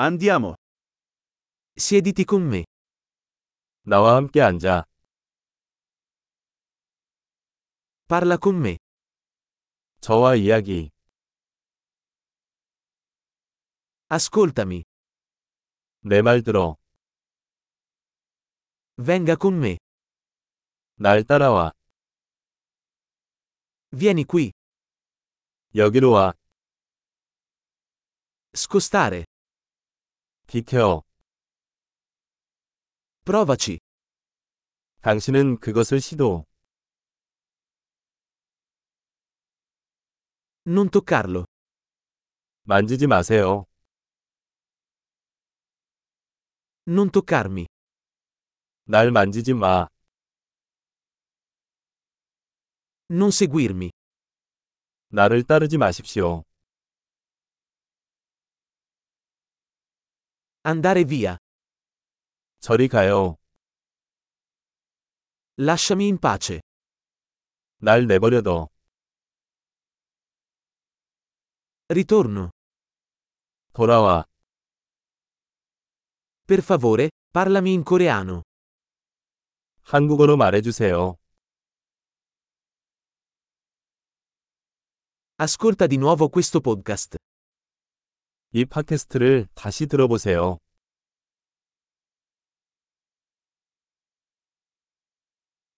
Andiamo. Siediti con me. 나와 함께 앉아. Parla con me. 저와 이야기. Ascoltami. 내 말 들어. Venga con me. 날 따라와. Vieni qui. 여기로 와. Scostare. 비켜. Provaci. 당신은 그것을 시도. Non toccarlo. 만지지 마세요. Non toccarmi. 날 만지지 마. Non seguirmi. 나를 따르지 마십시오. Andare via. 저리 가요. Lasciami in pace. 날 내버려둬. Ritorno. 돌아와. Per favore, parlami in coreano. 한국어로 말해주세요. Ascolta di nuovo questo podcast. 이 팟캐스트를 다시 들어보세요.